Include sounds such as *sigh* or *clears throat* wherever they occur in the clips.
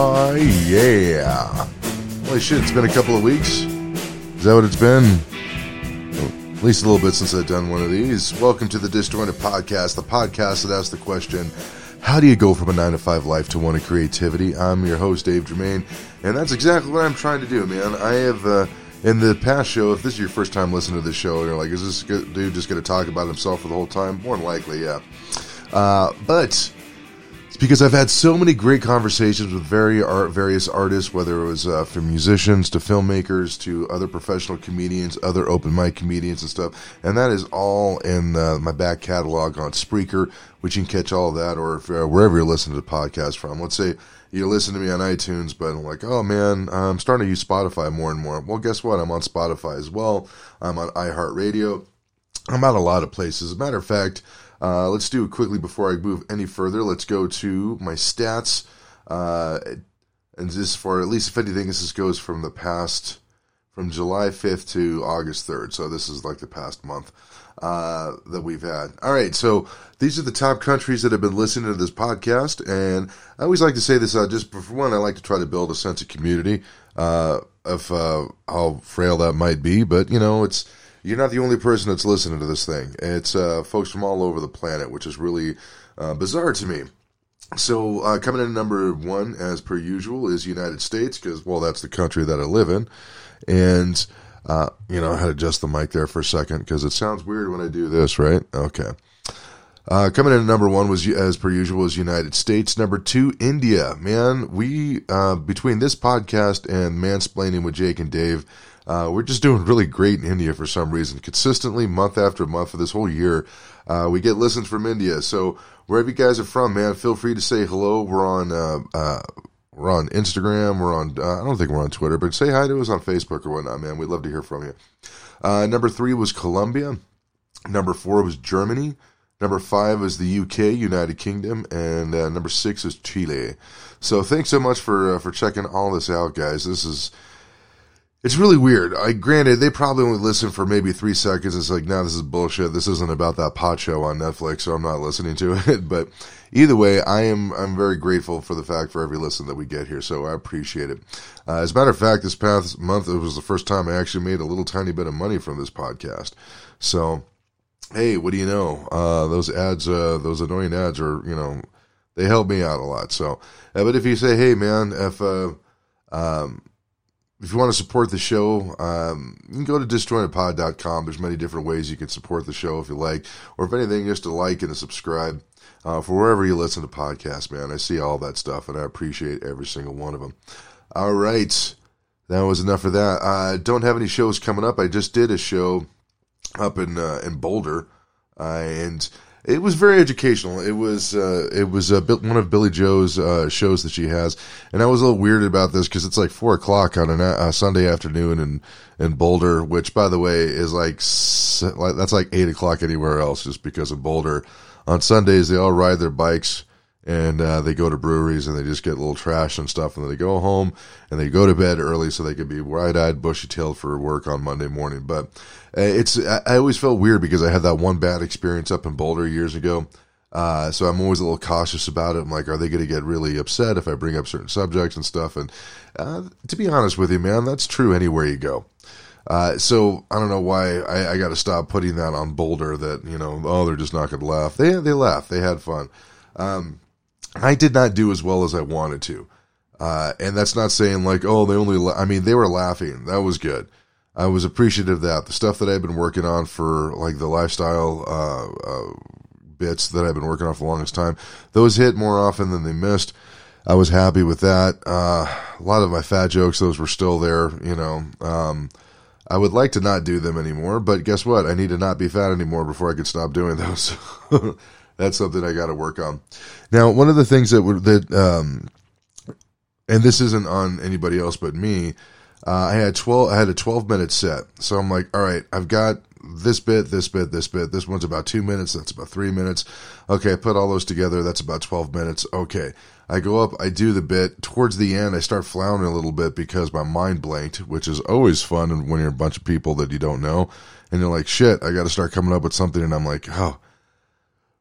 Oh, yeah. Holy shit, it's been a couple of weeks. Is that what it's been? Well, at least a little bit since I've done one of these. Welcome to the Disjointed Podcast, the podcast that asks the question How do you go from a 9 to 5 life to one of creativity? I'm your host, Dave Germain, and that's exactly what I'm trying to do, man. I have. Uh, in the past show, if this is your first time listening to this show, you're like, is this dude just going to talk about himself for the whole time? More than likely, yeah. Uh, but because I've had so many great conversations with very art, various artists, whether it was uh, from musicians to filmmakers to other professional comedians, other open mic comedians and stuff, and that is all in uh, my back catalog on Spreaker, which you can catch all of that, or if, uh, wherever you're listening to the podcast from. Let's say you listen to me on iTunes, but I'm like, oh man, I'm starting to use Spotify more and more. Well, guess what? I'm on Spotify as well. I'm on iHeartRadio. I'm at a lot of places. As a matter of fact. Uh, let's do it quickly before I move any further. Let's go to my stats. Uh, and this for at least if anything, this goes from the past, from July 5th to August 3rd. So this is like the past month uh, that we've had. All right, so these are the top countries that have been listening to this podcast, and I always like to say this. Uh, just for one, I like to try to build a sense of community uh, of uh, how frail that might be, but you know, it's you're not the only person that's listening to this thing. It's uh, folks from all over the planet, which is really uh, bizarre to me. So uh, coming in number one, as per usual, is United States because well, that's the country that I live in, and uh, you know I had to adjust the mic there for a second because it sounds weird when I do this, right? Okay. Uh, coming in number one was, as per usual, was United States. Number two, India. Man, we uh, between this podcast and mansplaining with Jake and Dave, uh, we're just doing really great in India for some reason. Consistently, month after month for this whole year, uh, we get listens from India. So wherever you guys are from, man, feel free to say hello. We're on uh, uh we're on Instagram. We're on uh, I don't think we're on Twitter, but say hi to us on Facebook or whatnot, man. We'd love to hear from you. Uh, number three was Colombia. Number four was Germany. Number five is the UK, United Kingdom, and number six is Chile. So thanks so much for for checking all this out, guys. This is it's really weird. I granted they probably only listen for maybe three seconds. It's like, now nah, this is bullshit. This isn't about that pot show on Netflix, so I'm not listening to *laughs* it. But either way, I am I'm very grateful for the fact for every listen that we get here. So I appreciate it. Uh, as a matter of fact, this past month it was the first time I actually made a little tiny bit of money from this podcast. So hey, what do you know? Uh, those ads, uh, those annoying ads are you know they help me out a lot. So, uh, but if you say, hey man, if uh, um, if you want to support the show, um, you can go to disjointedpod.com. There's many different ways you can support the show if you like, or if anything, just to like and to subscribe uh, for wherever you listen to podcasts, man. I see all that stuff, and I appreciate every single one of them. All right, that was enough for that. I don't have any shows coming up. I just did a show up in uh, in Boulder, uh, and it was very educational. It was uh, it was uh, one of Billy Joe's uh, shows that she has, and I was a little weirded about this because it's like four o'clock on a uh, Sunday afternoon in in Boulder, which by the way is like that's like eight o'clock anywhere else, just because of Boulder. On Sundays, they all ride their bikes and uh, they go to breweries and they just get a little trash and stuff, and then they go home and they go to bed early so they can be wide-eyed, bushy-tailed for work on Monday morning. But uh, it's I always felt weird because I had that one bad experience up in Boulder years ago. Uh, so I'm always a little cautious about it. I'm like, are they going to get really upset if I bring up certain subjects and stuff? And uh, to be honest with you, man, that's true anywhere you go. Uh, so I don't know why I, I got to stop putting that on Boulder. That you know, oh, they're just not going to laugh. They they laughed. They had fun. Um, I did not do as well as I wanted to. Uh, and that's not saying like, oh, they only, la-. I mean, they were laughing. That was good. I was appreciative of that. The stuff that I've been working on for like the lifestyle, uh, uh, bits that I've been working on for the longest time, those hit more often than they missed. I was happy with that. Uh, a lot of my fat jokes, those were still there, you know. Um, I would like to not do them anymore, but guess what? I need to not be fat anymore before I can stop doing those. *laughs* That's something I got to work on. Now, one of the things that were that, um, and this isn't on anybody else but me. Uh, I had twelve. I had a twelve minute set, so I'm like, all right, I've got this bit, this bit, this bit. This one's about two minutes. That's about three minutes. Okay, I put all those together. That's about 12 minutes. Okay. I go up, I do the bit. Towards the end, I start floundering a little bit because my mind blanked, which is always fun when you're a bunch of people that you don't know. And you're like, shit, I got to start coming up with something. And I'm like, oh,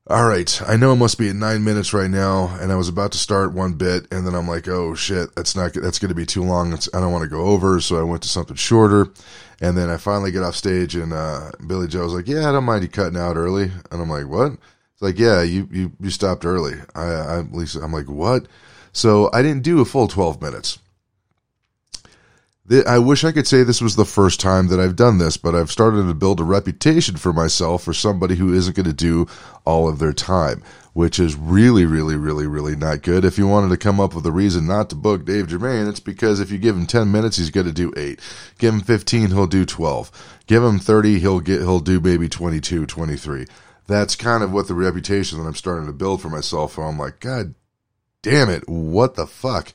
all right. I know it must be at nine minutes right now. And I was about to start one bit. And then I'm like, oh, shit, that's not, that's going to be too long. It's, I don't want to go over. So I went to something shorter. And then I finally get off stage and uh, Billy Joe's like, yeah, I don't mind you cutting out early. And I'm like, what? It's like, yeah, you, you, you stopped early. I, I, I'm like, what? So I didn't do a full 12 minutes. I wish I could say this was the first time that I've done this, but I've started to build a reputation for myself for somebody who isn't going to do all of their time, which is really, really, really, really not good. If you wanted to come up with a reason not to book Dave Germain, it's because if you give him 10 minutes, he's going to do eight. Give him 15, he'll do 12. Give him 30, he'll get, he'll do maybe 22, 23. That's kind of what the reputation that I'm starting to build for myself. I'm like, God damn it. What the fuck?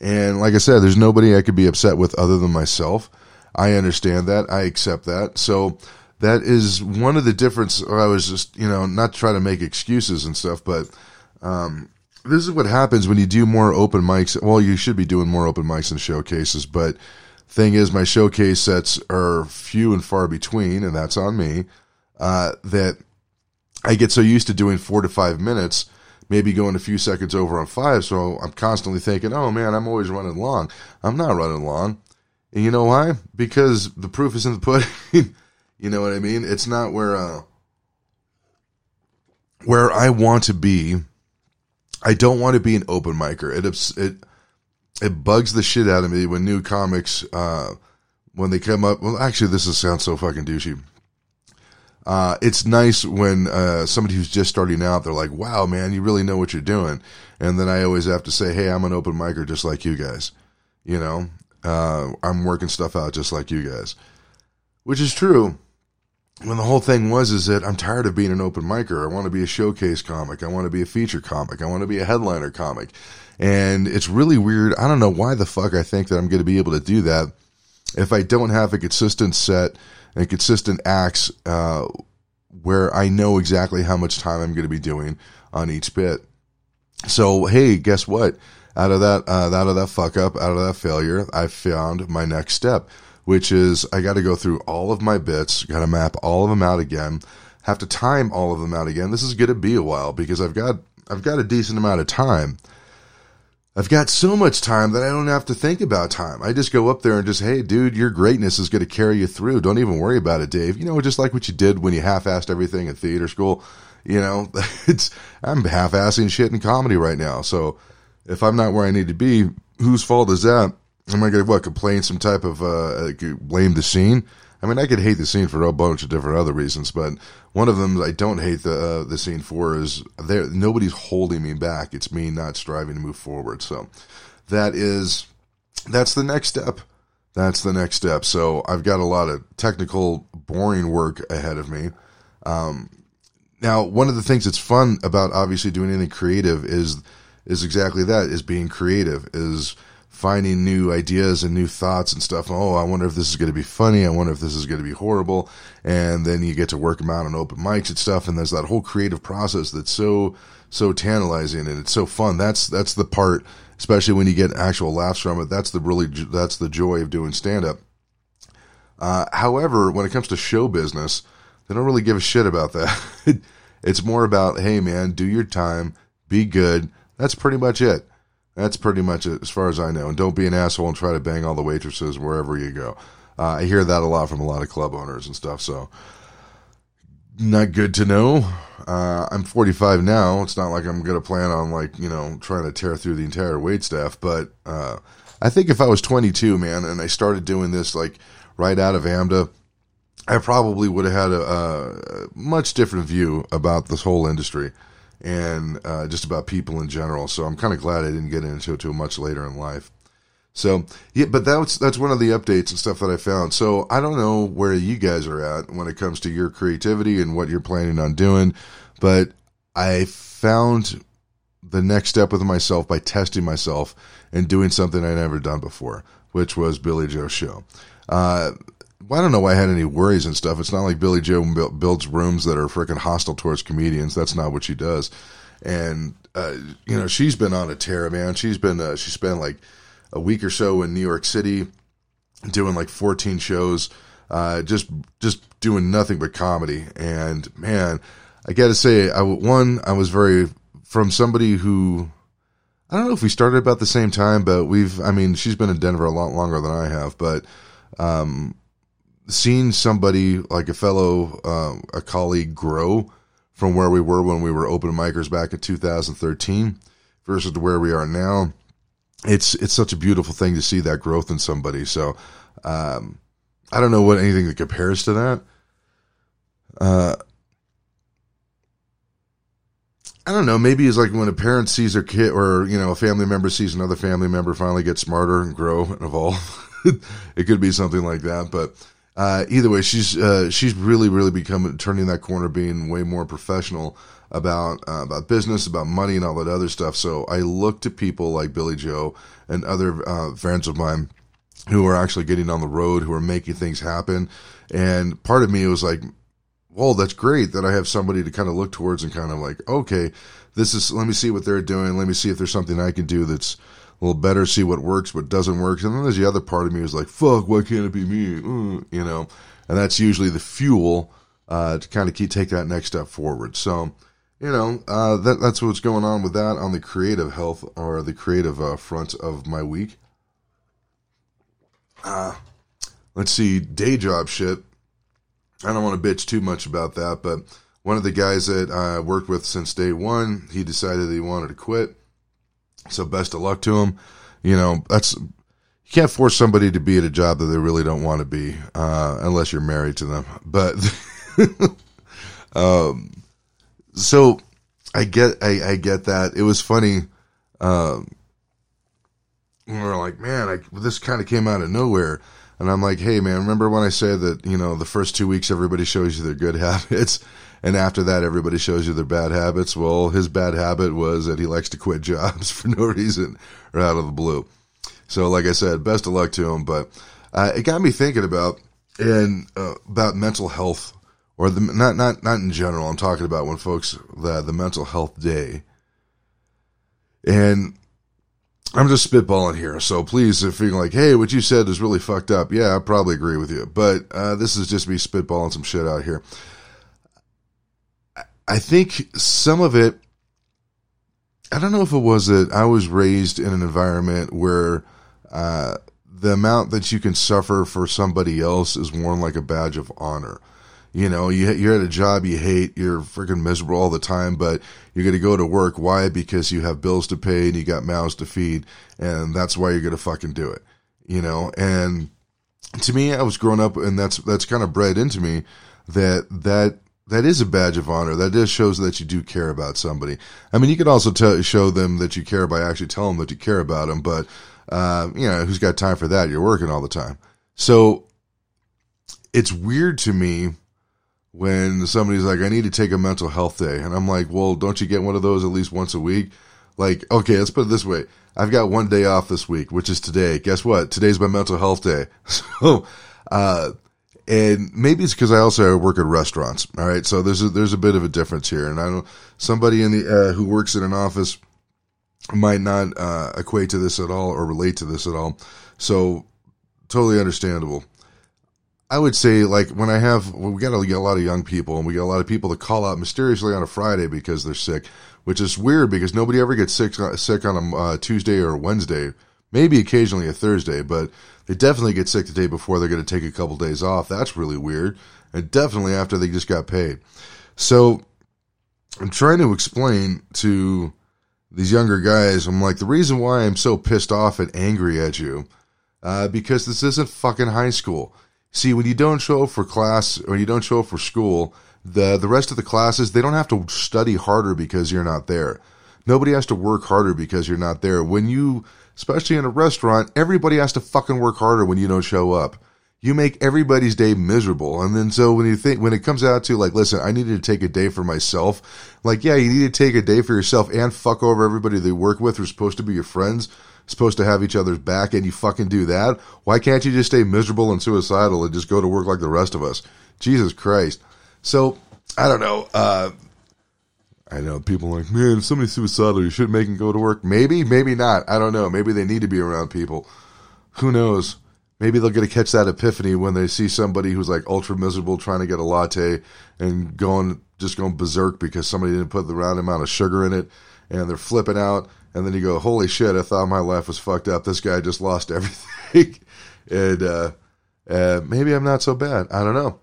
And like I said, there's nobody I could be upset with other than myself. I understand that. I accept that. So that is one of the difference. I was just, you know, not trying to make excuses and stuff, but um, this is what happens when you do more open mics. Well, you should be doing more open mics and showcases, but thing is, my showcase sets are few and far between, and that's on me. Uh, that I get so used to doing four to five minutes maybe going a few seconds over on five. So I'm constantly thinking, oh man, I'm always running long. I'm not running long. And you know why? Because the proof is in the *laughs* pudding. you know what I mean? It's not where, uh, where I want to be. I don't want to be an open micer. It, it, it bugs the shit out of me when new comics, uh, when they come up. Well, actually, this is, sounds so fucking douchey uh, it's nice when uh, somebody who's just starting out, they're like, wow, man, you really know what you're doing. And then I always have to say, hey, I'm an open micer just like you guys. You know, uh, I'm working stuff out just like you guys, which is true. When the whole thing was, is that I'm tired of being an open micer. I want to be a showcase comic. I want to be a feature comic. I want to be a headliner comic. And it's really weird. I don't know why the fuck I think that I'm going to be able to do that if I don't have a consistent set and consistent acts uh, where I know exactly how much time I'm going to be doing on each bit. So hey, guess what? Out of that, uh, out of that fuck up, out of that failure, I found my next step, which is I got to go through all of my bits, got to map all of them out again, have to time all of them out again. This is going to be a while because I've got I've got a decent amount of time. I've got so much time that I don't have to think about time. I just go up there and just, hey, dude, your greatness is going to carry you through. Don't even worry about it, Dave. You know, just like what you did when you half-assed everything at theater school. You know, *laughs* it's I'm half-assing shit in comedy right now. So if I'm not where I need to be, whose fault is that? Am I going to what complain some type of uh, blame the scene? I mean, I could hate the scene for a bunch of different other reasons, but one of them I don't hate the uh, the scene for is there. Nobody's holding me back. It's me not striving to move forward. So that is that's the next step. That's the next step. So I've got a lot of technical, boring work ahead of me. Um, now, one of the things that's fun about obviously doing anything creative is is exactly that: is being creative, is finding new ideas and new thoughts and stuff. Oh, I wonder if this is going to be funny. I wonder if this is going to be horrible. And then you get to work them out on open mics and stuff. And there's that whole creative process that's so, so tantalizing and it's so fun. That's, that's the part, especially when you get actual laughs from it. That's the really, that's the joy of doing stand up. Uh, however, when it comes to show business, they don't really give a shit about that. *laughs* it's more about, hey man, do your time, be good. That's pretty much it. That's pretty much it, as far as I know. And don't be an asshole and try to bang all the waitresses wherever you go. Uh, I hear that a lot from a lot of club owners and stuff. So, not good to know. Uh, I'm 45 now. It's not like I'm going to plan on like you know trying to tear through the entire wait staff. But uh, I think if I was 22, man, and I started doing this like right out of AMDA, I probably would have had a, a much different view about this whole industry and uh, just about people in general. So I'm kind of glad I didn't get into it too much later in life. So yeah, but that's that's one of the updates and stuff that I found. So I don't know where you guys are at when it comes to your creativity and what you're planning on doing, but I found the next step with myself by testing myself and doing something I'd never done before, which was Billy Joe show. Uh, I don't know why I had any worries and stuff. It's not like Billy Joe builds rooms that are freaking hostile towards comedians. That's not what she does. And uh, you know, she's been on a tear, man. She's been uh, she spent like a week or so in New York City, doing like 14 shows, uh, just just doing nothing but comedy. And man, I got to say, I one I was very from somebody who I don't know if we started about the same time, but we've I mean she's been in Denver a lot longer than I have, but um, seeing somebody like a fellow uh, a colleague grow from where we were when we were open micers back in 2013 versus to where we are now it's it's such a beautiful thing to see that growth in somebody. So um, I don't know what anything that compares to that. Uh, I don't know. Maybe it's like when a parent sees their kid, or you know, a family member sees another family member finally get smarter and grow and evolve. *laughs* it could be something like that. But uh, either way, she's uh, she's really really become turning that corner, being way more professional about uh, about business, about money, and all that other stuff. So I look to people like Billy Joe and other uh, friends of mine who are actually getting on the road, who are making things happen. And part of me was like, well, that's great that I have somebody to kind of look towards and kind of like, okay, this is, let me see what they're doing. Let me see if there's something I can do that's little better, see what works, what doesn't work. And then there's the other part of me who's like, fuck, why can't it be me? Mm, you know, and that's usually the fuel uh, to kind of keep take that next step forward. So, you know, uh, that, that's what's going on with that on the creative health or the creative uh, front of my week. Uh, let's see, day job shit. I don't want to bitch too much about that, but one of the guys that I worked with since day one, he decided he wanted to quit. So best of luck to him. You know, that's you can't force somebody to be at a job that they really don't want to be, uh, unless you're married to them. But *laughs* um, so I get I, I get that. It was funny. Um, we were like, man, I, this kind of came out of nowhere. And I'm like, hey, man, remember when I said that, you know, the first two weeks everybody shows you their good *laughs* habits, and after that everybody shows you their bad habits? Well, his bad habit was that he likes to quit *laughs* jobs for no reason or out of the blue. So, like I said, best of luck to him. But uh, it got me thinking about and uh, about mental health or the not not not in general. I'm talking about when folks the the mental health day, and I'm just spitballing here. So please, if you're like, hey, what you said is really fucked up, yeah, I probably agree with you. But uh, this is just me spitballing some shit out here. I think some of it. I don't know if it was that I was raised in an environment where uh, the amount that you can suffer for somebody else is worn like a badge of honor. You know, you, you're at a job you hate, you're freaking miserable all the time, but you're going to go to work. Why? Because you have bills to pay and you got mouths to feed, and that's why you're going to fucking do it. You know, and to me, I was growing up, and that's that's kind of bred into me that that that is a badge of honor. That just shows that you do care about somebody. I mean, you could also show them that you care by actually telling them that you care about them, but uh, you know, who's got time for that? You're working all the time, so it's weird to me when somebody's like, I need to take a mental health day. And I'm like, well, don't you get one of those at least once a week? Like, okay, let's put it this way. I've got one day off this week, which is today. Guess what? Today's my mental health day. *laughs* So, uh, and maybe it's because I also work at restaurants. All right. So there's a, there's a bit of a difference here. And I know somebody in the, uh, who works in an office might not, uh, equate to this at all or relate to this at all. So totally understandable. I would say like when I have we got a, get a lot of young people and we get a lot of people that call out mysteriously on a Friday because they're sick, which is weird because nobody ever gets sick uh, sick on a uh, Tuesday or a Wednesday, maybe occasionally a Thursday, but they definitely get sick the day before they're going to take a couple days off. That's really weird, and definitely after they just got paid. So I'm trying to explain to these younger guys. I'm like the reason why I'm so pissed off and angry at you, uh, because this isn't fucking high school See, when you don't show up for class or you don't show up for school, the the rest of the classes they don't have to study harder because you're not there. Nobody has to work harder because you're not there. When you, especially in a restaurant, everybody has to fucking work harder when you don't show up. You make everybody's day miserable. And then so when you think, when it comes out to like, listen, I needed to take a day for myself. Like, yeah, you need to take a day for yourself and fuck over everybody they work with who's supposed to be your friends supposed to have each other's back and you fucking do that, why can't you just stay miserable and suicidal and just go to work like the rest of us? Jesus Christ. So, I don't know. Uh, I know people like, man, if somebody's suicidal, you should make them go to work. Maybe, maybe not. I don't know. Maybe they need to be around people. Who knows? Maybe they'll get to catch that epiphany when they see somebody who's like ultra miserable trying to get a latte and going just going berserk because somebody didn't put the right amount of sugar in it and they're flipping out and then you go, holy shit, I thought my life was fucked up. This guy just lost *laughs* everything. and uh, uh, maybe I'm not so bad. I don't know.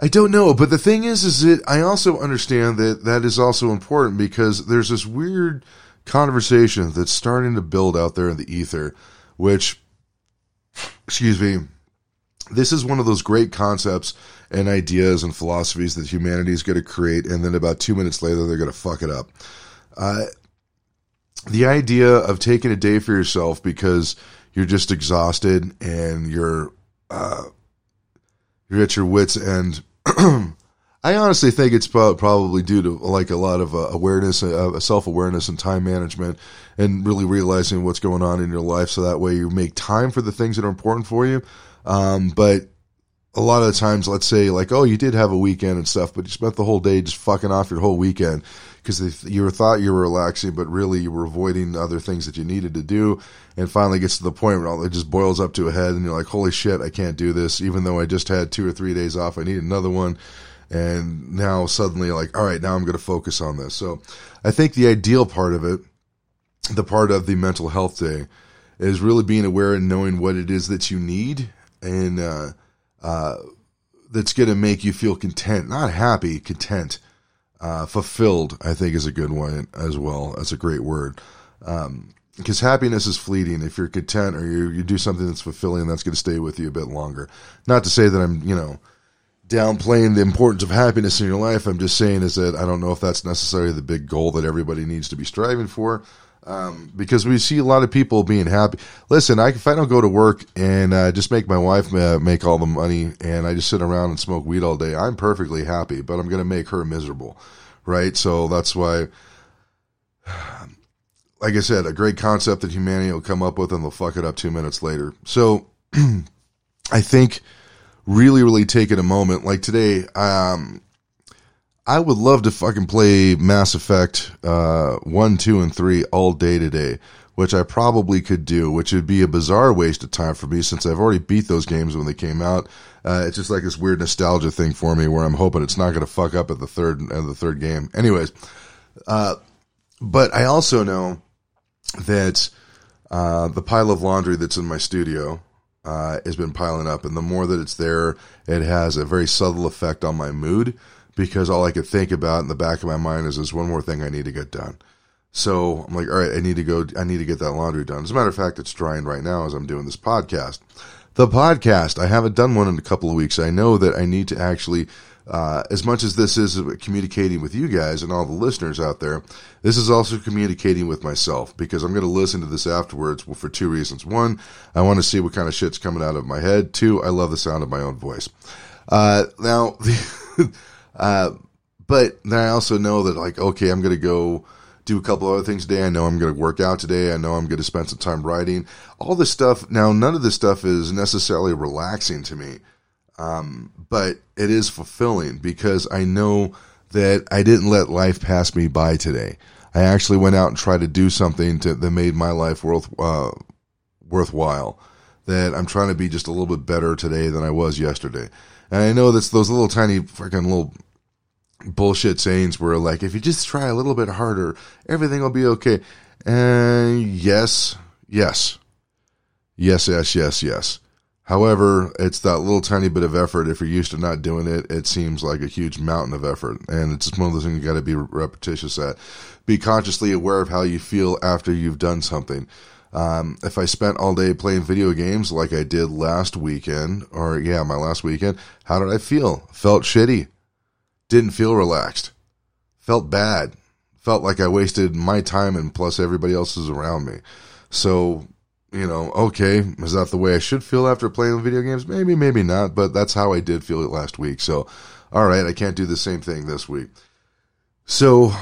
I don't know, but the thing is, is that I also understand that that is also important because there's this weird conversation that's starting to build out there in the ether, which, excuse me, this is one of those great concepts and ideas and philosophies that humanity is going to create, and then about two minutes later, they're going to fuck it up. Uh, the idea of taking a day for yourself because you're just exhausted and you're uh, you're at your wits end. *clears throat* I honestly think it's probably due to like a lot of uh, awareness, uh, self awareness, and time management, and really realizing what's going on in your life, so that way you make time for the things that are important for you. Um, but a lot of the times, let's say like, oh, you did have a weekend and stuff, but you spent the whole day just fucking off your whole weekend because you thought you were relaxing, but really you were avoiding other things that you needed to do. And finally gets to the point where it just boils up to a head, and you're like, holy shit, I can't do this. Even though I just had two or three days off, I need another one. And now suddenly, like, all right, now I'm going to focus on this. So I think the ideal part of it, the part of the mental health day, is really being aware and knowing what it is that you need and, uh, uh, that's going to make you feel content, not happy, content uh, fulfilled, I think, is a good one as well. That's a great word. Um, because happiness is fleeting. If you're content or you, you do something that's fulfilling, that's going to stay with you a bit longer. Not to say that I'm, you know, downplaying the importance of happiness in your life. I'm just saying is that I don't know if that's necessarily the big goal that everybody needs to be striving for. Um, because we see a lot of people being happy. Listen, I, if I don't go to work and uh, just make my wife uh, make all the money and I just sit around and smoke weed all day, I'm perfectly happy, but I'm going to make her miserable, right? So that's why, *sighs* like I said, a great concept that humanity will come up with and they'll fuck it up two minutes later. So *clears throat* I think really, really taking a moment like today, um, I would love to fucking play Mass Effect uh, 1, 2, and 3 all day today, which I probably could do, which would be a bizarre waste of time for me since I've already beat those games when they came out. Uh, it's just like this weird nostalgia thing for me where I'm hoping it's not going to fuck up at the third at the third game. Anyways, uh, but I also know that uh, the pile of laundry that's in my studio uh, has been piling up, and the more that it's there, it has a very subtle effect on my mood because all I could think about in the back of my mind is there's one more thing I need to get done. So I'm like, all right, I need to go, I need to get that laundry done. As a matter of fact, it's drying right now as I'm doing this podcast. The podcast, I haven't done one in a couple of weeks. I know that I need to actually, uh, as much as this is communicating with you guys and all the listeners out there, this is also communicating with myself because I'm going to listen to this afterwards for two reasons. One, I want to see what kind of shit's coming out of my head. Two, I love the sound of my own voice. Uh, now, the, *laughs* uh, but then I also know that like, okay, I'm going to go do a couple other things today. I know I'm going to work out today. I know I'm going to spend some time writing. All this stuff. Now, none of this stuff is necessarily relaxing to me. Um, but it is fulfilling because I know that I didn't let life pass me by today. I actually went out and tried to do something to, that made my life worth, uh, worthwhile. That I'm trying to be just a little bit better today than I was yesterday. And I know that's those little tiny freaking little bullshit sayings where like if you just try a little bit harder, everything will be okay. And yes, yes, yes, yes, yes, yes. However, it's that little tiny bit of effort. If you're used to not doing it, it seems like a huge mountain of effort. And it's just one of those things you got to be repetitious at. Be consciously aware of how you feel after you've done something. Um, if I spent all day playing video games like I did last weekend, or yeah, my last weekend, how did I feel? Felt shitty didn't feel relaxed, felt bad, felt like I wasted my time and plus everybody else's around me. So, you know, okay, is that the way I should feel after playing video games? Maybe, maybe not, but that's how I did feel it last week. So, all right, I can't do the same thing this week. So,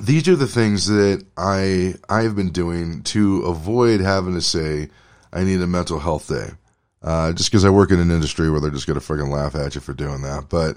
these are the things that I I've been doing to avoid having to say I need a mental health day. Uh, just because I work in an industry where they're just gonna freaking laugh at you for doing that. But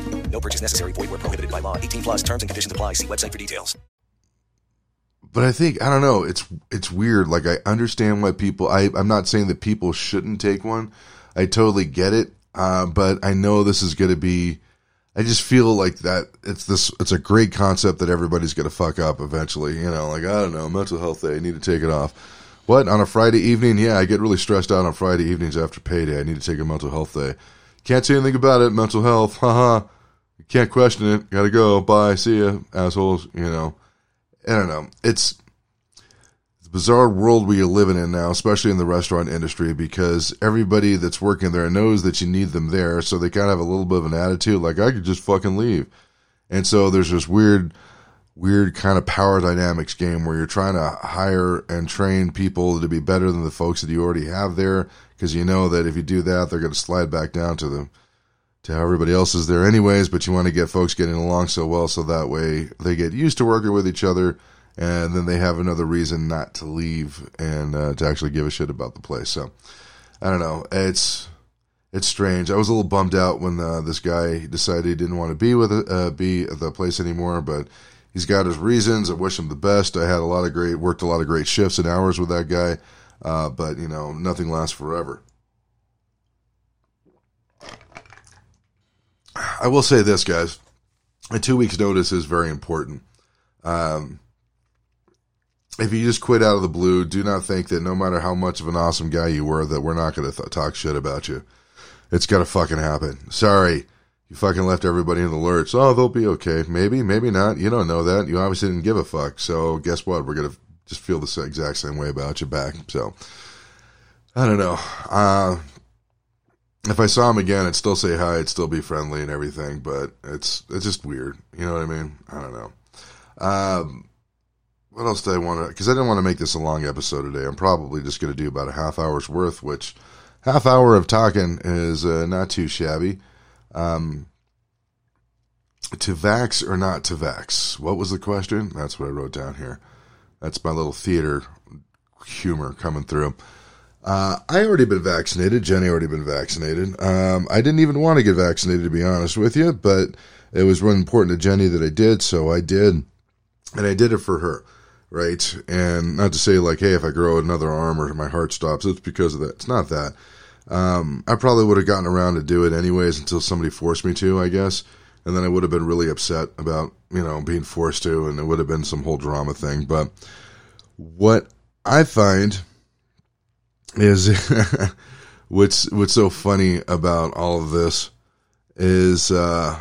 No purchase necessary. Void where prohibited by law. 18 plus terms and conditions apply. See website for details. But I think, I don't know, it's it's weird. Like, I understand why people, I, I'm not saying that people shouldn't take one. I totally get it. Uh, but I know this is going to be I just feel like that it's this it's a great concept that everybody's gonna fuck up eventually. You know, like I don't know, mental health day, I need to take it off. What on a Friday evening? Yeah, I get really stressed out on Friday evenings after payday. I need to take a mental health day. Can't say anything about it. Mental health, *laughs* haha. Can't question it. Gotta go. Bye. See ya, assholes. You know, I don't know. It's the bizarre world we are living in now, especially in the restaurant industry, because everybody that's working there knows that you need them there, so they kind of have a little bit of an attitude, like I could just fucking leave. And so there's this weird, weird kind of power dynamics game where you're trying to hire and train people to be better than the folks that you already have there, because you know that if you do that, they're going to slide back down to the to how everybody else is there anyways. But you want to get folks getting along so well, so that way they get used to working with each other and then they have another reason not to leave and uh, to actually give a shit about the place. So I don't know. It's it's strange. I was a little bummed out when uh, this guy decided he didn't want to be with uh, be at the place anymore, but he's got his reasons. I wish him the best. I had a lot of great worked a lot of great shifts and hours with that guy, uh, but you know nothing lasts forever. I will say this, guys. A two weeks notice is very important. Um, if you just quit out of the blue, do not think that no matter how much of an awesome guy you were, that we're not going to th- talk shit about you. It's got to fucking happen. Sorry. You fucking left everybody in the lurch. Oh, they'll be okay. Maybe, maybe not. You don't know that. You obviously didn't give a fuck. So guess what? We're going to just feel the exact same way about you back. So I don't know. Uh, if I saw him again, I'd still say hi. I'd still be friendly and everything, but it's, it's just weird. You know what I mean? I don't know. Um, what else did I want to? Because I didn't want to make this a long episode today. I'm probably just going to do about a half hour's worth, which half hour of talking is uh, not too shabby. Um, to vax or not to vax? What was the question? That's what I wrote down here. That's my little theater humor coming through. Uh, I already been vaccinated. Jenny already been vaccinated. Um, I didn't even want to get vaccinated, to be honest with you, but it was really important to Jenny that I did, so I did, and I did it for her right? And not to say like, hey, if I grow another arm or my heart stops, it's because of that. It's not that. Um, I probably would have gotten around to do it anyways until somebody forced me to, I guess. And then I would have been really upset about, you know, being forced to, and it would have been some whole drama thing. But what I find is *laughs* what's what's so funny about all of this is uh,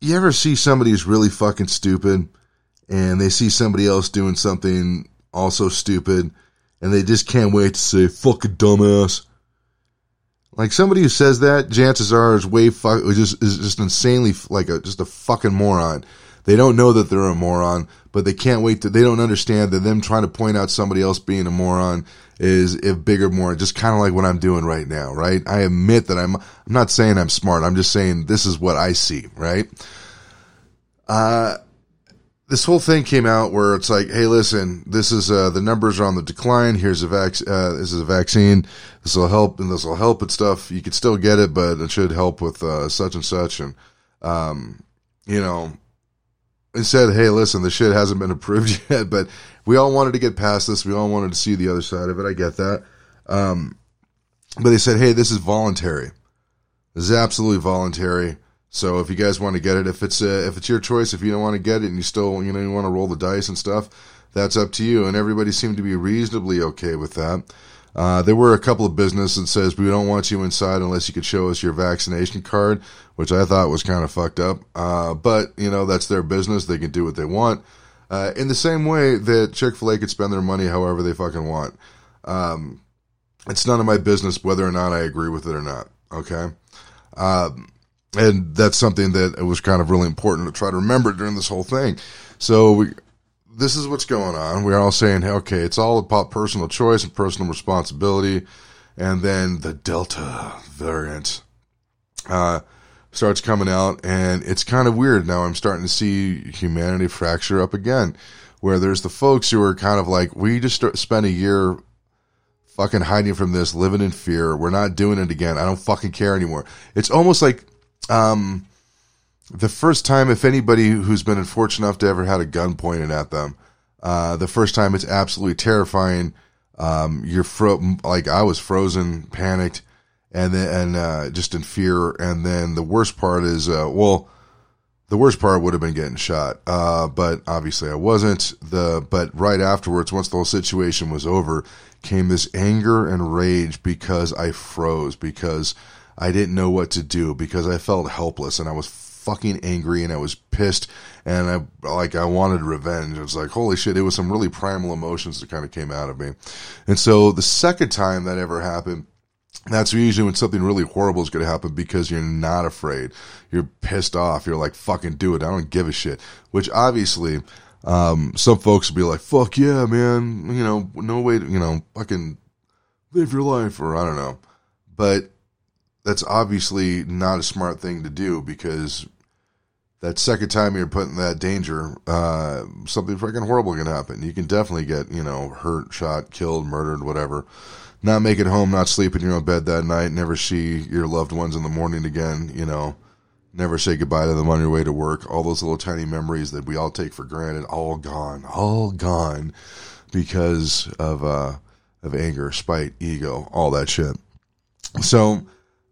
you ever see somebody who's really fucking stupid and they see somebody else doing something also stupid and they just can't wait to say fucking dumbass. Like somebody who says that chances are is way fuck is just is just insanely like a just a fucking moron. They don't know that they're a moron but they can't wait to they don't understand that them trying to point out somebody else being a moron is if bigger more just kind of like what I'm doing right now, right? I admit that I'm I'm not saying I'm smart. I'm just saying this is what I see, right? uh, this whole thing came out where it's like, hey, listen, this is uh, the numbers are on the decline. Here's a vac- uh, this is a vaccine. This will help, and this will help and stuff. You can still get it, but it should help with uh, such and such. And um, you know, it said, hey, listen, the shit hasn't been *laughs* approved yet, but we all wanted to get past this. We all wanted to see the other side of it. I get that. Um, but they said, hey, this is voluntary. This is absolutely voluntary. So if you guys want to get it, if it's uh, if it's your choice, if you don't want to get it and you still you know you want to roll the dice and stuff, that's up to you. And everybody seemed to be reasonably okay with that. Uh, there were a couple of businesses that says we don't want you inside unless you could show us your vaccination card, which I thought was kind of fucked up. Uh, but you know that's their business; they can do what they want. Uh, in the same way that Chick Fil A could spend their money however they fucking want. Um, it's none of my business whether or not I agree with it or not. Okay. Um, and that's something that was kind of really important to try to remember during this whole thing. So we, this is what's going on. We're all saying, okay, it's all about personal choice and personal responsibility. And then the Delta variant uh, starts coming out, and it's kind of weird. Now I'm starting to see humanity fracture up again, where there's the folks who are kind of like, we just spent a year fucking hiding from this, living in fear. We're not doing it again. I don't fucking care anymore. It's almost like um, the first time, if anybody who's been unfortunate enough to ever had a gun pointed at them, uh, the first time it's absolutely terrifying. Um, you're fro- like I was frozen, panicked, and then and uh, just in fear. And then the worst part is, uh, well, the worst part would have been getting shot, uh, but obviously I wasn't. The but right afterwards, once the whole situation was over, came this anger and rage because I froze because I didn't know what to do because I felt helpless and I was fucking angry and I was pissed and I like I wanted revenge. It was like holy shit, it was some really primal emotions that kind of came out of me. And so the second time that ever happened, that's usually when something really horrible is going to happen because you're not afraid. You're pissed off. You're like, fucking do it. I don't give a shit. Which obviously, um, some folks will be like, fuck yeah, man. You know, no way to, you know, fucking live your life or I don't know. But that's obviously not a smart thing to do because that second time you're put in that danger, uh, something freaking horrible can happen. You can definitely get, you know, hurt, shot, killed, murdered, whatever. Not make it home, not sleep in your own bed that night, never see your loved ones in the morning again, you know, never say goodbye to them on your way to work. All those little tiny memories that we all take for granted, all gone, all gone because of, uh, of anger, spite, ego, all that shit. So,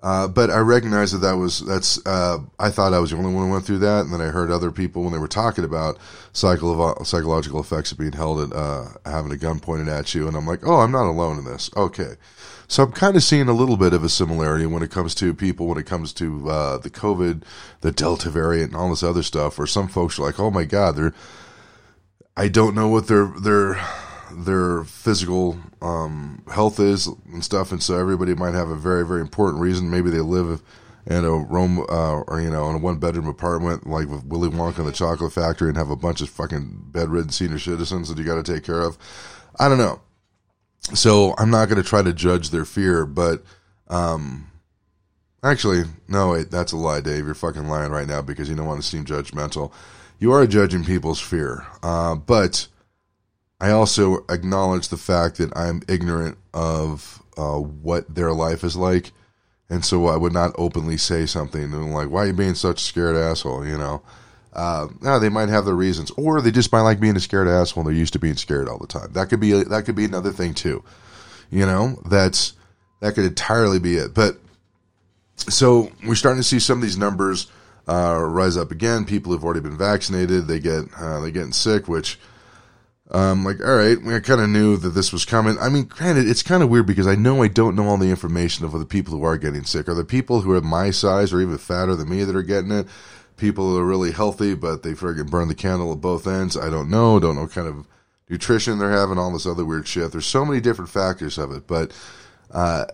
uh, but I recognize that that was that's. Uh, I thought I was the only one who went through that, and then I heard other people when they were talking about psycho- psychological effects of being held at uh, having a gun pointed at you, and I'm like, oh, I'm not alone in this. Okay, so I'm kind of seeing a little bit of a similarity when it comes to people, when it comes to uh, the COVID, the Delta variant, and all this other stuff. Where some folks are like, oh my god, they're. I don't know what their their their physical um, health is and stuff, and so everybody might have a very very important reason. Maybe they live in a room uh, or you know in a one bedroom apartment like with Willy Wonka and the Chocolate Factory, and have a bunch of fucking bedridden senior citizens that you got to take care of. I don't know. So I'm not going to try to judge their fear, but um, actually, no, wait, that's a lie, Dave. You're fucking lying right now because you don't want to seem judgmental. You are judging people's fear, uh, but I also acknowledge the fact that I'm ignorant of uh, what their life is like, and so I would not openly say something and like, "Why are you being such a scared asshole?" You know. Uh, no, they might have their reasons, or they just might like being a scared asshole. and They're used to being scared all the time. That could be that could be another thing too. You know, that's that could entirely be it. But so we're starting to see some of these numbers uh, rise up again. People who've already been vaccinated, they get uh, they getting sick, which um, like, all right, I kind of knew that this was coming. I mean, granted, it's kind of weird because I know I don't know all the information of the people who are getting sick. Are the people who are my size or even fatter than me that are getting it? People who are really healthy, but they friggin' burn the candle at both ends. I don't know. Don't know what kind of nutrition they're having, all this other weird shit. There's so many different factors of it, but, uh,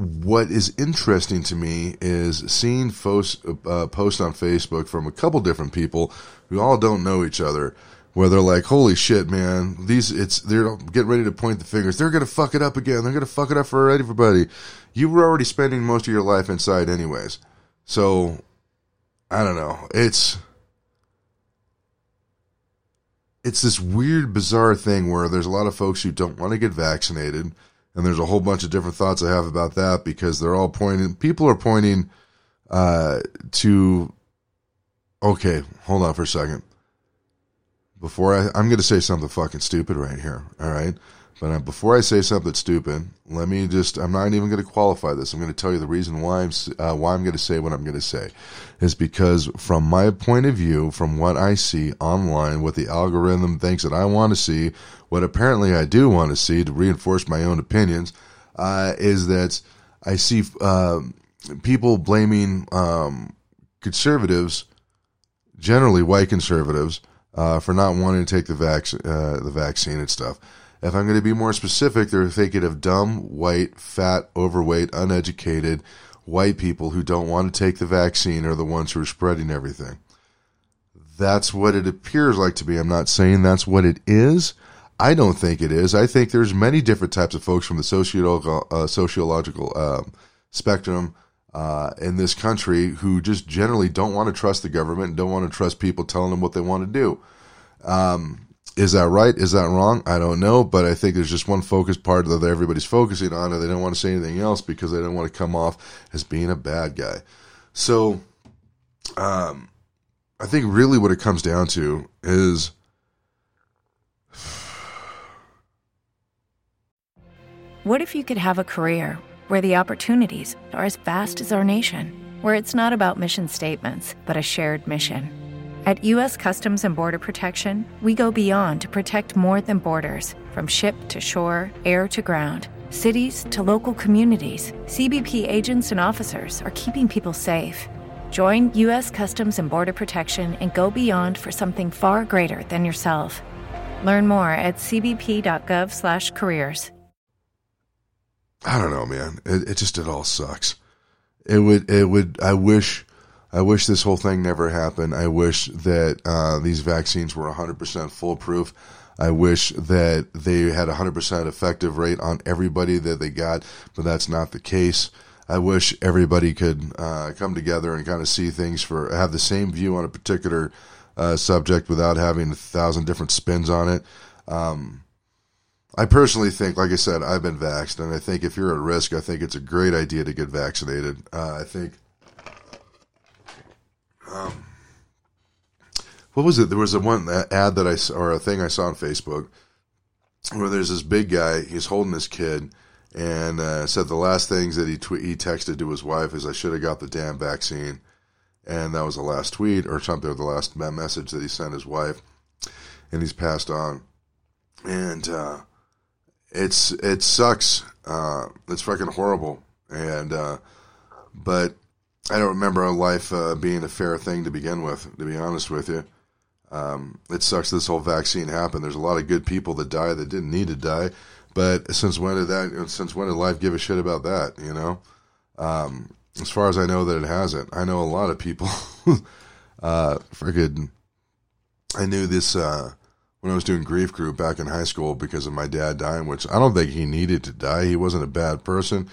what is interesting to me is seeing posts uh, post on Facebook from a couple different people who all don't know each other, where they're like, "Holy shit, man! These it's they're getting ready to point the fingers. They're gonna fuck it up again. They're gonna fuck it up for everybody. You were already spending most of your life inside, anyways. So I don't know. It's it's this weird, bizarre thing where there's a lot of folks who don't want to get vaccinated, and there's a whole bunch of different thoughts I have about that because they're all pointing. People are pointing uh, to. Okay, hold on for a second. Before I, I'm going to say something fucking stupid right here. All right. But uh, before I say something stupid, let me just, I'm not even going to qualify this. I'm going to tell you the reason why I'm, uh, why I'm going to say what I'm going to say is because from my point of view, from what I see online, what the algorithm thinks that I want to see, what apparently I do want to see to reinforce my own opinions, uh, is that I see, uh, people blaming, um, conservatives, generally white conservatives, uh, for not wanting to take the uh, the vaccine and stuff. If I'm going to be more specific, they're thinking of dumb, white, fat, overweight, uneducated white people who don't want to take the vaccine are the ones who are spreading everything. That's what it appears like to be. I'm not saying that's what it is. I don't think it is. I think there's many different types of folks from the sociological, uh, sociological uh, spectrum uh, in this country who just generally don't want to trust the government and don't want to trust people telling them what they want to do. Um, is that right? Is that wrong? I don't know, but I think there's just one focus part that everybody's focusing on, and they don't want to say anything else because they don't want to come off as being a bad guy. So, um, I think really what it comes down to is. What if you could have a career where the opportunities are as vast as our nation, where it's not about mission statements, but a shared mission? At U.S. Customs and Border Protection, we go beyond to protect more than borders from ship to shore, air to ground, cities to local communities. CBP agents and officers are keeping people safe. Join U.S. Customs and Border Protection and go beyond for something far greater than yourself. Learn more at cbp.gov/careers. I don't know, man. It, it just it all sucks. It would it would. I wish I wish this whole thing never happened. I wish that uh, these vaccines were 100% foolproof. I wish that they had 100% effective rate on everybody that they got, but that's not the case. I wish everybody could uh, come together and kind of see things for have the same view on a particular uh, subject without having a thousand different spins on it. Um, I personally think, like I said, I've been vaxxed, and I think if you're at risk, I think it's a great idea to get vaccinated. Uh, I think um, what was it? There was a one ad that I saw, or a thing I saw on Facebook where there's this big guy. He's holding his kid, and uh, said the last things that he tw- he texted to his wife is, "I should have got the damn vaccine," and that was the last tweet or something, or the last message that he sent his wife, and he's passed on, and uh, it's it sucks. Uh, it's fucking horrible, and uh, but I don't remember life uh, being a fair thing to begin with. To be honest with you, um, it sucks this whole vaccine happened. There's a lot of good people that die that didn't need to die, but since when did that? Since when did life give a shit about that? You know, um, as far as I know, that it hasn't. I know a lot of people. *laughs* uh, freaking, I knew this uh, when I was doing grief group back in high school because of my dad dying, which I don't think he needed to die. He wasn't a bad person.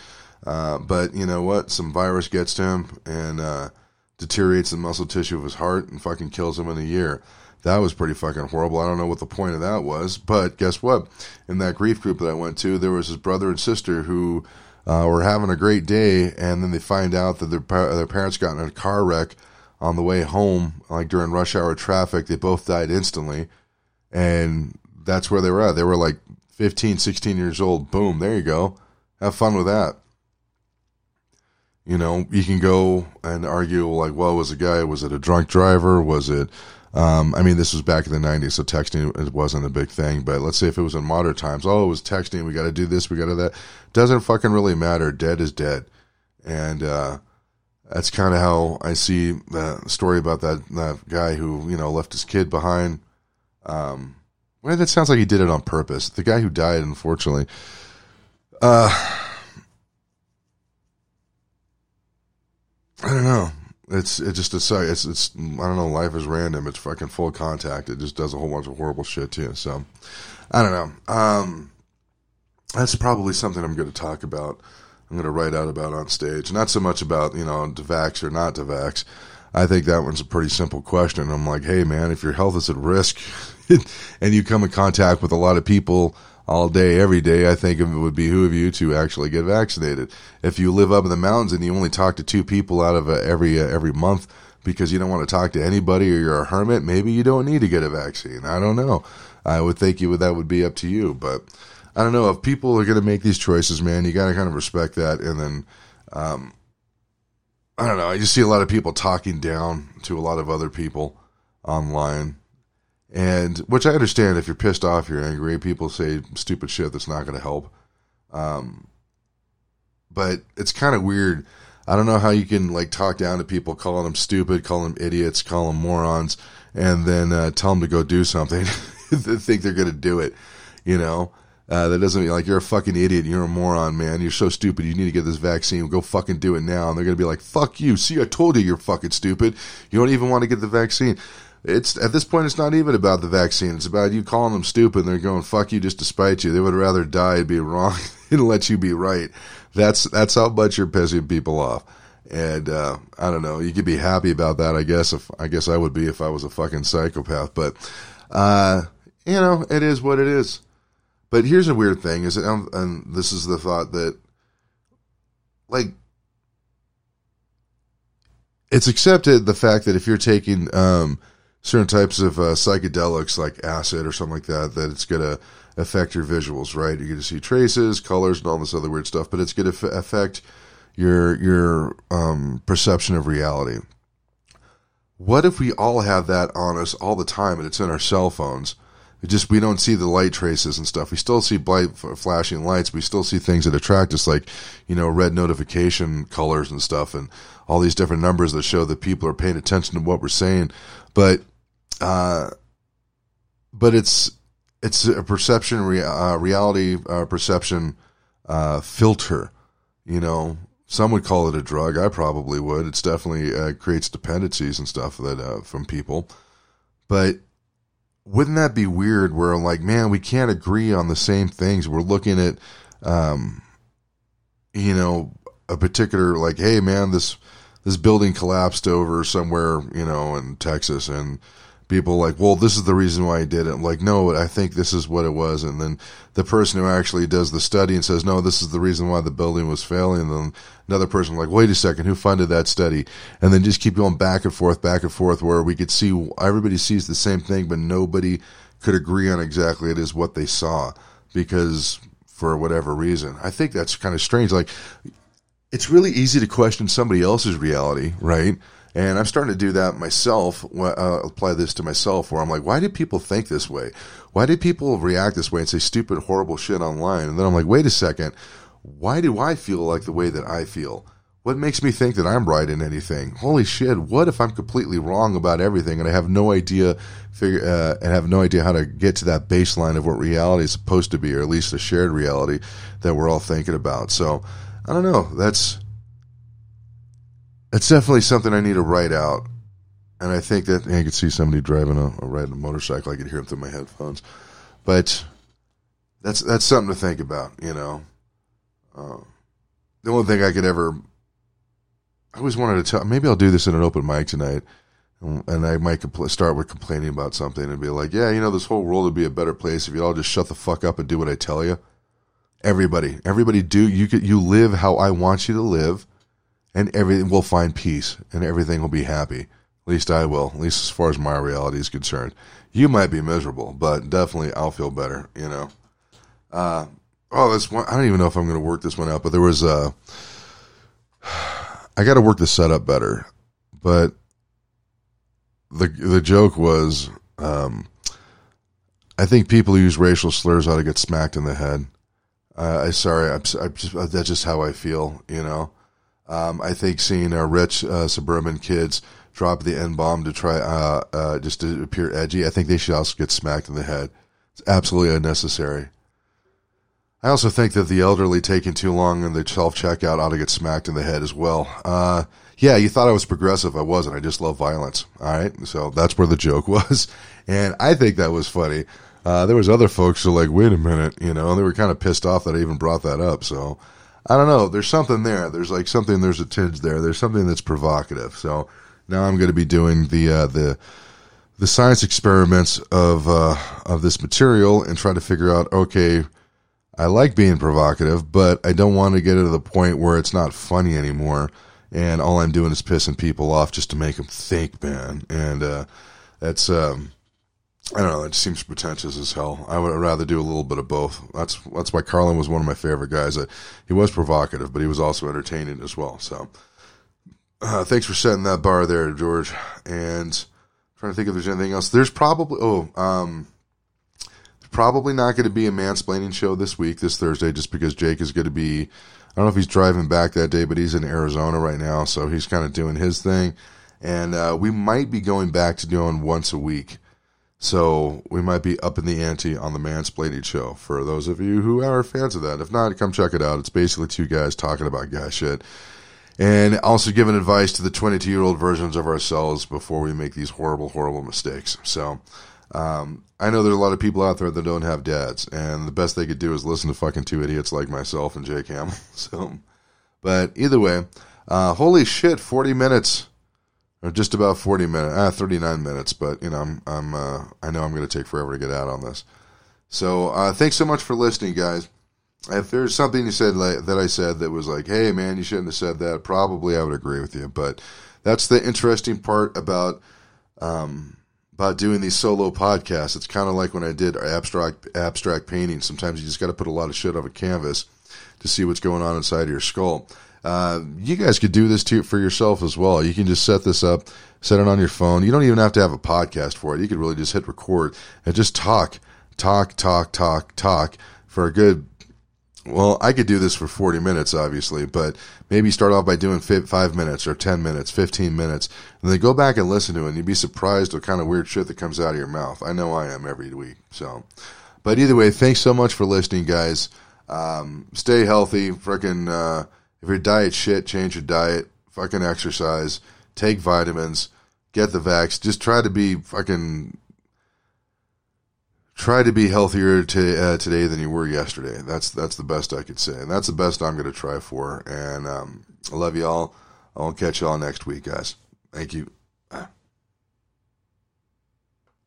Uh, but you know what? Some virus gets to him and uh, deteriorates the muscle tissue of his heart and fucking kills him in a year. That was pretty fucking horrible. I don't know what the point of that was, but guess what? In that grief group that I went to, there was his brother and sister who uh, were having a great day, and then they find out that their their parents got in a car wreck on the way home, like during rush hour traffic. They both died instantly, and that's where they were at. They were like 15, 16 years old. Boom, there you go. Have fun with that. You know, you can go and argue like, well, was a guy was it a drunk driver? Was it? Um, I mean, this was back in the '90s, so texting it wasn't a big thing. But let's say if it was in modern times, oh, it was texting. We got to do this. We got to that. Doesn't fucking really matter. Dead is dead, and uh, that's kind of how I see the story about that that guy who you know left his kid behind. Um, well, that sounds like he did it on purpose. The guy who died, unfortunately. Uh, I don't know. It's it just it's it's it's I don't know. Life is random. It's fucking full contact. It just does a whole bunch of horrible shit too. So I don't know. Um, that's probably something I'm going to talk about. I'm going to write out about on stage. Not so much about you know to vax or not to vax. I think that one's a pretty simple question. I'm like, hey man, if your health is at risk *laughs* and you come in contact with a lot of people all day, every day, I think it would behoove you to actually get vaccinated. If you live up in the mountains and you only talk to two people out of uh, every uh, every month because you don't want to talk to anybody or you're a hermit, maybe you don't need to get a vaccine. I don't know. I would think you would that would be up to you, but I don't know if people are going to make these choices, man. You got to kind of respect that, and then. Um, I don't know. I just see a lot of people talking down to a lot of other people online. And which I understand if you're pissed off, you're angry. People say stupid shit that's not going to help. Um, but it's kind of weird. I don't know how you can like talk down to people, calling them stupid, calling them idiots, call them morons, and then uh, tell them to go do something. *laughs* they think they're going to do it, you know. Uh, that doesn't mean like you're a fucking idiot. You're a moron, man. You're so stupid. You need to get this vaccine. Go fucking do it now. And they're gonna be like, "Fuck you." See, I told you you're fucking stupid. You don't even want to get the vaccine. It's at this point, it's not even about the vaccine. It's about you calling them stupid. and They're going, "Fuck you," just to spite you. They would rather die and be wrong *laughs* than let you be right. That's that's how much you're pissing people off. And uh, I don't know. You could be happy about that. I guess if I guess I would be if I was a fucking psychopath. But uh, you know, it is what it is. But here's a weird thing: is that, um, and this is the thought that, like, it's accepted the fact that if you're taking um, certain types of uh, psychedelics like acid or something like that, that it's going to affect your visuals, right? You're going to see traces, colors, and all this other weird stuff, but it's going to affect your your um, perception of reality. What if we all have that on us all the time, and it's in our cell phones? It just we don't see the light traces and stuff. We still see bright flashing lights. We still see things that attract us, like you know red notification colors and stuff, and all these different numbers that show that people are paying attention to what we're saying. But, uh, but it's it's a perception, uh, reality uh, perception uh, filter. You know, some would call it a drug. I probably would. It's definitely uh, creates dependencies and stuff that uh, from people, but wouldn't that be weird where like, man, we can't agree on the same things. We're looking at, um, you know, a particular like, hey, man, this this building collapsed over somewhere, you know, in Texas, and people like, well, this is the reason why he did it. I'm like, no, I think this is what it was. And then the person who actually does the study and says, no, this is the reason why the building was failing. And then another person like, wait a second, who funded that study? And then just keep going back and forth, back and forth, where we could see everybody sees the same thing, but nobody could agree on exactly it is what they saw because for whatever reason. I think that's kind of strange. Like, it's really easy to question somebody else's reality, right? And I'm starting to do that myself. Uh, apply this to myself, where I'm like, why do people think this way? Why do people react this way and say stupid, horrible shit online? And then I'm like, wait a second, why do I feel like the way that I feel? What makes me think that I'm right in anything? Holy shit! What if I'm completely wrong about everything and I have no idea, figure, uh, and have no idea how to get to that baseline of what reality is supposed to be, or at least a shared reality that we're all thinking about? So I don't know. That's it's definitely something I need to write out. And I think that I could see somebody driving a, a riding a motorcycle. I could hear them through my headphones. But that's that's something to think about, you know. Uh, the only thing I could ever, I always wanted to tell. Maybe I'll do this in an open mic tonight, and I might compl- start with complaining about something and be like, "Yeah, you know, this whole world would be a better place if you all just shut the fuck up and do what I tell you." Everybody, everybody, do you could you live how I want you to live and everything will find peace and everything will be happy. At least I will, at least as far as my reality is concerned. You might be miserable, but definitely I'll feel better, you know. Uh, oh, this one, I don't even know if I'm going to work this one out, but there was a, I got to work the setup better, but the, the joke was, um, I think people who use racial slurs ought to get smacked in the head. Uh, I sorry, I'm, I'm just, that's just how I feel, you know. Um, I think seeing our rich uh, suburban kids drop the N bomb to try uh, uh, just to appear edgy, I think they should also get smacked in the head. It's absolutely unnecessary. I also think that the elderly taking too long in the self checkout ought to get smacked in the head as well. Uh, yeah, you thought I was progressive. I wasn't. I just love violence. All right. So that's where the joke *laughs* was. And I think that was funny. Uh, there was other folks who were like, wait a minute, you know, and they were kind of pissed off that I even brought that up. So, I don't know. There's something there. There's like something. There's a tinge there. There's something that's provocative. So now I'm going to be doing the uh, the the science experiments of uh, of this material and try to figure out okay I like being provocative but I don't want to get to the point where it's not funny anymore and all I'm doing is pissing people off just to make them think man and uh, that's um, I don't know it seems pretentious as hell I would rather do a little bit of both that's that's why Carlin was one of my favorite guys he was provocative but he was also entertaining as well so uh, thanks for setting that bar there George and trying to think if there's anything else. There's probably oh, um, probably not going to be a mansplaining show this week, this Thursday, just because Jake is going to be. I don't know if he's driving back that day, but he's in Arizona right now, so he's kind of doing his thing. And uh, we might be going back to doing once a week. So we might be up in the ante on the mansplaining show for those of you who are fans of that. If not, come check it out. It's basically two guys talking about guy shit and also giving advice to the 22 year old versions of ourselves before we make these horrible, horrible mistakes. So, um, I know there's a lot of people out there that don't have dads, and the best they could do is listen to fucking two idiots like myself and Jake Hamill. *laughs* So, but either way, uh, holy shit, 40 minutes, or just about 40 minutes, ah, 39 minutes. But you know, I'm, I'm, uh, I know I'm going to take forever to get out on this. So, uh, thanks so much for listening, guys if there's something you said like, that I said that was like, "Hey, man, you shouldn't have said that," probably I would agree with you. But that's the interesting part about um, about doing these solo podcasts. It's kind of like when I did abstract abstract painting. Sometimes you just got to put a lot of shit on a canvas to see what's going on inside your skull. Uh, you guys could do this too for yourself as well. You can just set this up, set it on your phone. You don't even have to have a podcast for it. You could really just hit record and just talk, talk, talk, talk, talk for a good well, I could do this for 40 minutes, obviously, but maybe start off by doing five minutes or 10 minutes, 15 minutes, and then go back and listen to it, and you'd be surprised what kind of weird shit that comes out of your mouth. I know I am every week. So, but either way, thanks so much for listening, guys. Um, stay healthy. Freaking, uh, if your diet shit, change your diet. Fucking exercise. Take vitamins. Get the vax. Just try to be fucking try to be healthier to, uh, today than you were yesterday. That's that's the best I could say, and that's the best I'm going to try for. And um, I love you all. I'll catch you all next week, guys. Thank you.